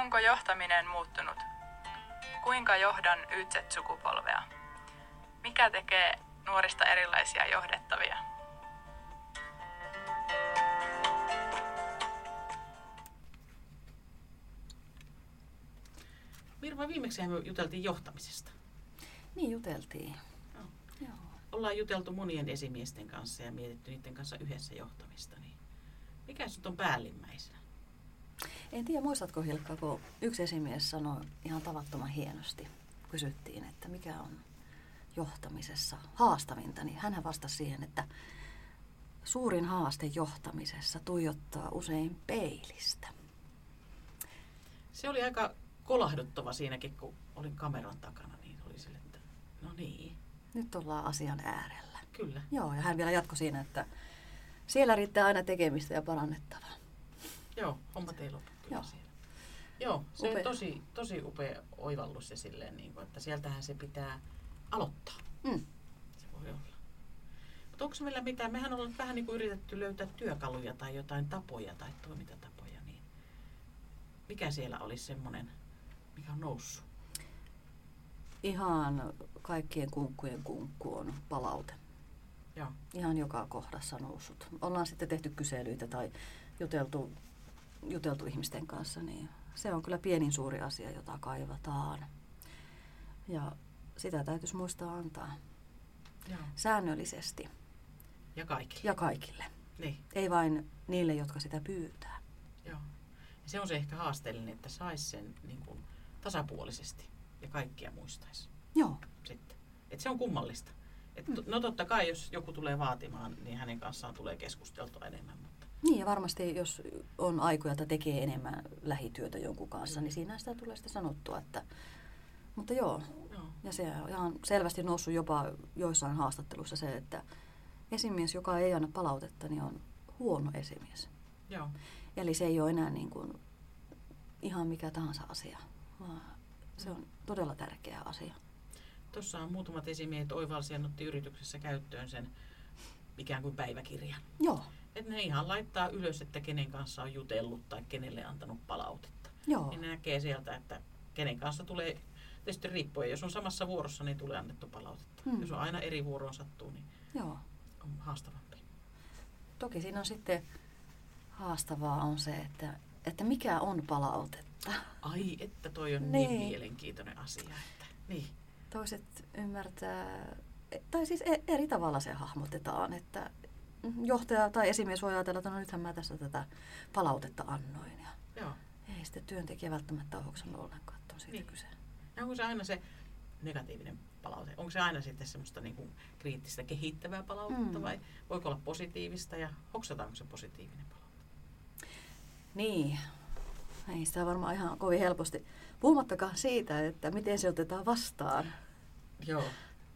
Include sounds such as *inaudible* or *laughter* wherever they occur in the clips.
Onko johtaminen muuttunut? Kuinka johdan YZ-sukupolvea? Mikä tekee nuorista erilaisia johdettavia? Mirva, viimeksi me juteltiin johtamisesta. Niin juteltiin. Joo. Joo. Ollaan juteltu monien esimiesten kanssa ja mietitty niiden kanssa yhdessä johtamista. Niin mikä sinut on päällimmäisenä? En tiedä, muistatko Hilkka, kun yksi esimies sanoi ihan tavattoman hienosti, kysyttiin, että mikä on johtamisessa haastavinta, niin hän vastasi siihen, että suurin haaste johtamisessa tuijottaa usein peilistä. Se oli aika kolahduttava siinäkin, kun olin kameran takana, niin oli sille, että no niin, Nyt ollaan asian äärellä. kyllä. Joo, ja hän vielä jatkoi siinä, että siellä riittää aina tekemistä ja parannettavaa. Joo, homma ei lopu kyllä Joo. siellä. Joo, se Upea. on tosi, tosi upea oivallus se silleen, niin kuin, että sieltähän se pitää aloittaa. Mm. Se voi olla. Mutta onko meillä mitään, mehän ollaan vähän niin kuin yritetty löytää työkaluja tai jotain tapoja tai toimintatapoja, niin mikä siellä olisi semmoinen, mikä on noussut? Ihan kaikkien kunkkujen kunkku on palaute. Joo, Ihan joka kohdassa noussut. Ollaan sitten tehty kyselyitä tai juteltu, juteltu ihmisten kanssa, niin se on kyllä pienin suuri asia, jota kaivataan. Ja sitä täytyisi muistaa antaa joo. säännöllisesti Ja kaikille. ja kaikille. Niin, Ei vain niille, jotka sitä pyytää. joo. Ja se on se ehkä haasteellinen, että saisi sen niin kuin, tasapuolisesti ja kaikkia muistaisi Joo, sitten. Et se on kummallista. Et, to- no totta kai, jos joku tulee vaatimaan, niin hänen kanssaan tulee keskusteltua enemmän. Mutta niin ja varmasti jos on aikoja, että tekee enemmän lähityötä jonkun kanssa, niin siinä sitä tulee sitten sanottua, että mutta joo, joo, Ja se on ihan selvästi noussut jopa joissain haastatteluissa se, että esimies, joka ei anna palautetta, niin on huono esimies. joo, Eli se ei ole enää niin kuin ihan mikä tahansa asia, vaan se on todella tärkeä asia. Tuossa on muutamat esimiehet oivalsi ja otti yrityksessä käyttöön sen ikään kuin päiväkirjan. Joo, Että ne ihan laittaa ylös, että kenen kanssa on jutellut tai kenelle antanut palautetta. joo, Niin ne näkee sieltä, että kenen kanssa tulee, tietysti riippuen, jos on samassa vuorossa, niin tulee annettu palautetta. Hmm. Jos on aina eri vuoroon sattuu, niin joo. on haastavampi. Toki siinä on sitten haastavaa on se, että, että mikä on palautetta. Ai, että toi on niin, Niin. mielenkiintoinen asia. Että, niin, Toiset ymmärtää, tai siis e- eri tavalla se hahmotetaan, että johtaja tai esimies voi ajatella, että no nythän mä tässä tätä palautetta annoin. Ja joo. ei sitten työntekijä välttämättä ole hoksannut ollenkaan, että on siitä Niin. kyse. Ja onko se aina se negatiivinen palaute? Onko se aina sitten semmoista niin kuin kriittistä kehittävää palautetta Mm. vai voiko olla positiivista ja hoksataanko se positiivinen palaute? Niin, ei sitä varmaan ihan kovin helposti. Puhumattakaan siitä, että miten se otetaan vastaan. Joo.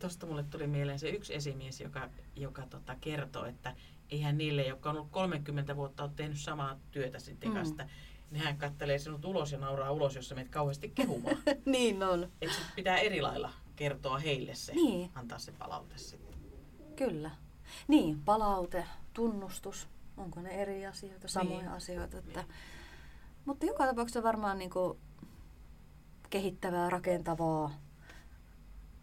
Tuosta mulle tuli mieleen se yksi esimies, joka, joka tota kertoo, että eihän niille, jotka on ollut 30 vuotta, ole tehnyt samaa työtä sitten Mm. kanssa, niin hän kattelee sinut ulos ja nauraa ulos, jos sä menet kauheasti kehumaan. *laughs* niin on, Että sit pitää eri lailla kertoa heille se, Niin. antaa se palaute sitten. kyllä. Niin, palaute, tunnustus, onko ne eri asioita, samoja Niin. asioita. Että, mutta joka tapauksessa varmaan niin kuin kehittävää, rakentavaa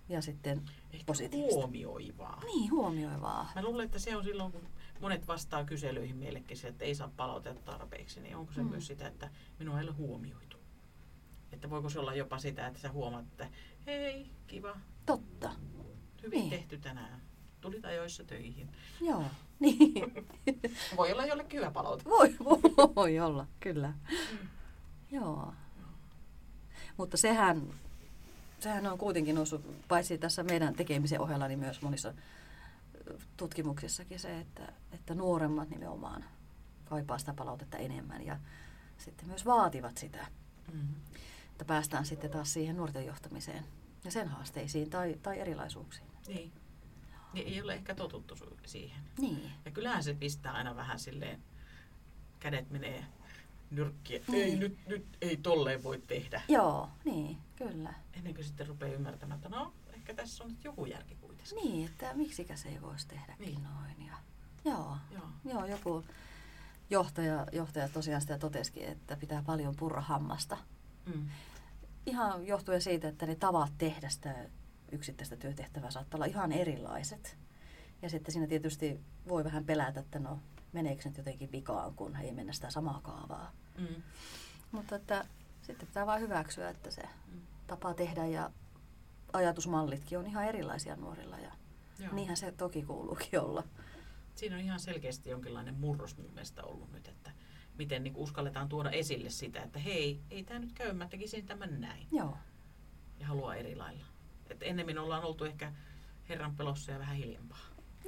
ja sitten Ehkä positiivista. huomioivaa. Niin, huomioivaa. Mä luulen, että se on silloin, kun monet vastaa kyselyihin meillekin että ei saa palautetta tarpeeksi, niin onko se Mm. mm. myös sitä, että minua ei ole huomioitu. Että voiko se olla jopa sitä, että sä huomaat, että hei, kiva, Totta, hyvin Niin. tehty tänään. Tulit ajoissa töihin. joo. *laughs* Niin. Voi olla jollekin hyvä palaute. Voi, voi, voi olla, kyllä. Joo. Mutta sehän, sehän on kuitenkin noussut, paitsi tässä meidän tekemisen ohella, niin myös monissa tutkimuksissakin se, että, että nuoremmat nimenomaan kaipaa sitä palautetta enemmän ja sitten myös vaativat sitä, Mm. että päästään sitten taas siihen nuorten johtamiseen ja sen haasteisiin tai, tai erilaisuuksiin. Niin. niin. Ei ole ehkä totuttu siihen. Niin. Ja kyllähän se pistää aina vähän silleen, kädet menee nyrkkiä. Niin. Ei, nyt, nyt ei tolleen voi tehdä. Joo, niin, kyllä. Ennen kuin sitten rupeaa ymmärtämään, että no, ehkä tässä on nyt joku järki kuitenkin. Niin, että miksikä se ei voisi tehdäkin Niin. noin. Ja, joo, Joo. joo, joku johtaja, johtaja tosiaan sitä totesikin, että pitää paljon purra hammasta, Mm. Ihan johtuen siitä, että ne tavat tehdä sitä yksittäistä työtehtävää saattaa olla ihan erilaiset. Ja sitten siinä tietysti voi vähän pelätä, että no meneekö nyt jotenkin vikaan, kun ei mennä sitä samaa kaavaa. Mm. Mutta että sitten pitää vain hyväksyä, että se Mm. tapa tehdä ja ajatusmallitkin on ihan erilaisia nuorilla. Ja Joo. niinhän se toki kuuluukin olla. Siinä on ihan selkeästi jonkinlainen murros mun mielestä ollut nyt, että miten niin uskalletaan tuoda esille sitä, että hei, ei tämä nyt käy, mä tekisin tämän näin Joo, ja haluaa eri lailla. Et ennemmin ollaan oltu ehkä Herran pelossa ja vähän hiljempaa.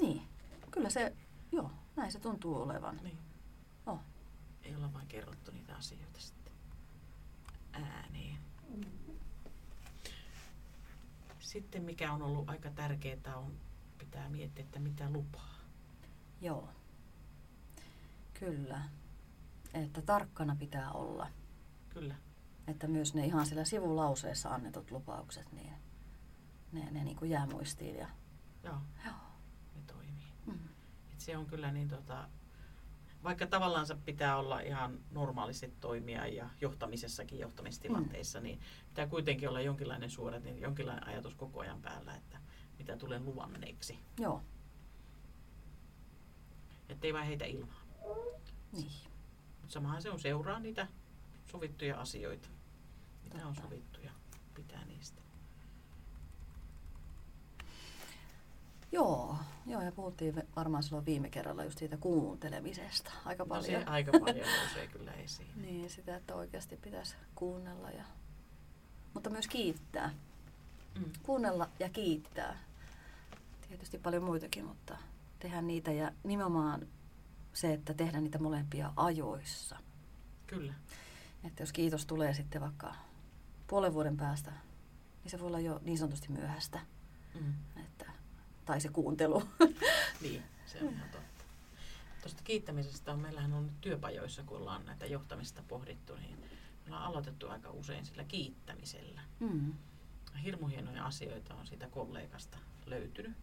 niin. Kyllä se, joo, näin se tuntuu olevan. Niin. Oh. Ei olla vain kerrottu niitä asioita sitten ääneen. Sitten mikä on ollut aika tärkeää on, pitää miettiä, että mitä lupaa. Joo. Kyllä. Että tarkkana pitää olla. Kyllä. Että myös ne ihan siellä sivulauseessa annetut lupaukset, niin ne, ne niin kuin jää muistiin. Ja, Joo, joo. ne toimii. Mm. Et se on kyllä niin tota, vaikka tavallaan se pitää olla ihan normaalisti toimia ja johtamisessakin johtamistilanteissa, mm. niin pitää kuitenkin olla jonkinlainen suorat, niin jonkinlainen ajatus koko ajan päällä, että mitä tulen luvanneeksi. Joo, Että ei vaan heitä ilmaa. niin. Mutta samahan se on seuraa niitä sovittuja asioita. Mitä on Totta. sovittu ja pitää niistä. Joo, joo, ja puhuttiin varmaan silloin viime kerralla just siitä kuuntelemisesta aika No paljon. se aika paljon *laughs* nousee kyllä esiin. Niin, sitä, että oikeasti pitäisi kuunnella. Ja... Mutta myös kiittää. Mm. Kuunnella ja kiittää. Tietysti paljon muitakin, mutta tehdä niitä ja nimenomaan se, että tehdä niitä molempia ajoissa. Kyllä. Että jos kiitos tulee sitten vaikka puolen vuoden päästä, niin se voi olla jo niin sanotusti myöhäistä. Mm. Että, tai se kuuntelu. *laughs* Niin, se on ihan totta. Tuosta kiittämisestä on, meillähän on työpajoissa, kun ollaan näitä johtamista pohdittu, niin me ollaan aloitettu aika usein sillä kiittämisellä. Mm. Hirmu hienoja asioita on siitä kollegasta löytynyt.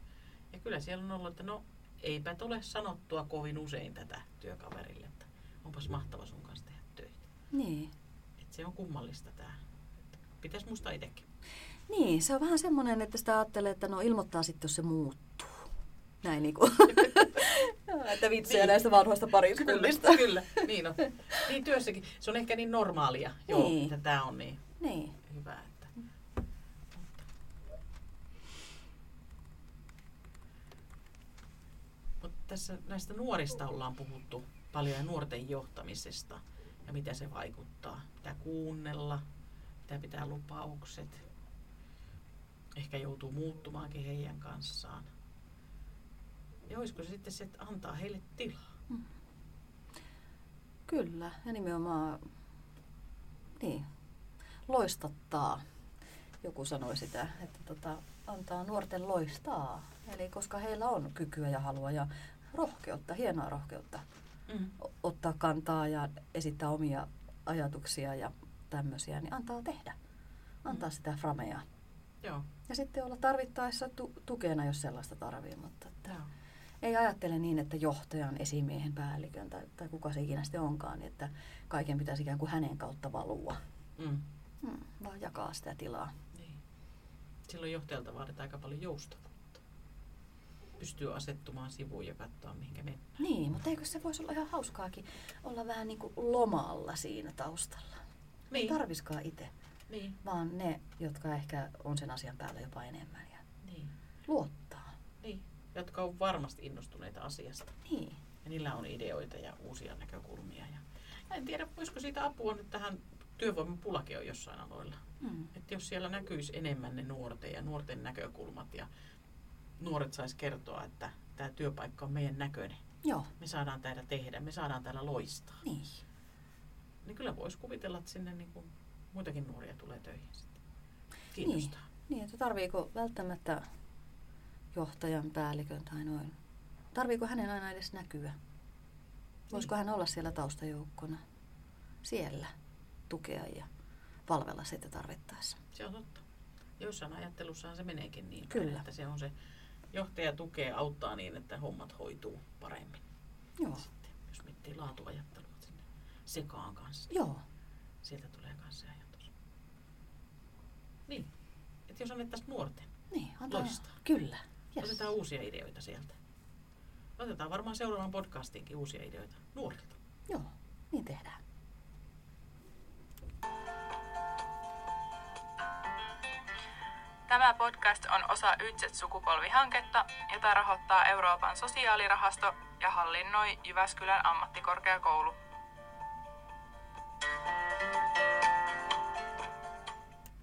Ja kyllä siellä on ollut, että no eipä ole sanottua kovin usein tätä työkaverille, että onpas mahtava sun kanssa tehdä töitä. Niin. Et se on kummallista tämä. Pitäisi muistaa itsekin. Niin, se on vähän semmoinen, että sitä ajattelee, että no ilmoittaa sitten, jos se muuttuu. Näin *laughs* niin kuin. että vitsejä Niin. näistä vanhoista pariskunnista. Kyllä, kyllä. Niin on. *laughs* Niin työssäkin. Se on ehkä niin normaalia, joo, Niin. että tämä on niin Niin. hyvä. Että. Mutta tässä näistä nuorista ollaan puhuttu paljon ja nuorten johtamisesta ja mitä se vaikuttaa. Pitää kuunnella, pitää pitää lupaukset. Ehkä joutuu muuttumaankin heidän kanssaan. Ja olisiko se sitten se, että antaa heille tilaa? Kyllä, ja nimenomaan niin, loistattaa. Joku sanoi sitä, että tota, antaa nuorten loistaa. Eli koska heillä on kykyä ja halua ja rohkeutta, hienoa rohkeutta Mm. ottaa kantaa ja esittää omia ajatuksia ja tämmöisiä, niin antaa tehdä. Antaa Mm. sitä framea. Joo. Ja sitten olla tarvittaessa tu- tukena, jos sellaista tarvii. Mutta että Joo. ei ajattele niin, että johtajan, esimiehen, päällikön tai, tai kuka se ikinä sitten onkaan, niin että kaiken pitäisi ikään kuin hänen kautta valua. Mm. Hmm, vaan jakaa sitä tilaa. Niin. Silloin johtajalta vaaditaan aika paljon joustavuutta. Pystyy asettumaan sivuun ja katsoa, mihinkä mennään. Niin, mutta eikö se voisi olla ihan hauskaakin olla vähän niin kuin lomalla siinä taustalla? Ei Niin. tarviskaan itse, Niin. vaan ne, jotka ehkä on sen asian päällä jopa enemmän ja Niin. luottaa. niin. Jotka on varmasti innostuneita asiasta. Niin, Ja niillä on ideoita ja uusia näkökulmia. Ja en tiedä, voisiko siitä apua nyt tähän työvoimapulakin on jossain aloilla. mm. Että jos siellä näkyisi enemmän ne nuorten ja nuorten näkökulmat ja nuoret sais kertoa, että tämä työpaikka on meidän näköinen. joo, Me saadaan täällä tehdä, me saadaan täällä loistaa. niin. Niin kyllä voisi kuvitella, että sinne niin kuin muitakin nuoria tulee töihin sitten. Kiinnostaa. Niin, että tarviiko välttämättä johtajan, päällikön tai noin. Tarviiko hänen aina edes näkyä? Voisiko Niin. hän olla siellä taustajoukkona? Siellä tukea ja palvella sitä tarvittaessa. Se on totta. Joissain ajattelussahan se meneekin niin, Kyllä. päin, että se on se johtaja tukee, auttaa niin, että hommat hoituu paremmin. Joo, Sitten, jos miettii laatuajattelua sinne sekaan kanssa, niin joo, sieltä tulee kanssa. Niin. Että jos annettaisiin nuorten, Niin, antaa. Loistaa. Kyllä. Yes. otetaan uusia ideoita sieltä. Otetaan varmaan seuraavan podcastinkin uusia ideoita nuorilta. Joo, niin tehdään. Tämä podcast on osa Ytset-sukupolvihanketta, jota rahoittaa Euroopan sosiaalirahasto ja hallinnoi Jyväskylän ammattikorkeakoulu.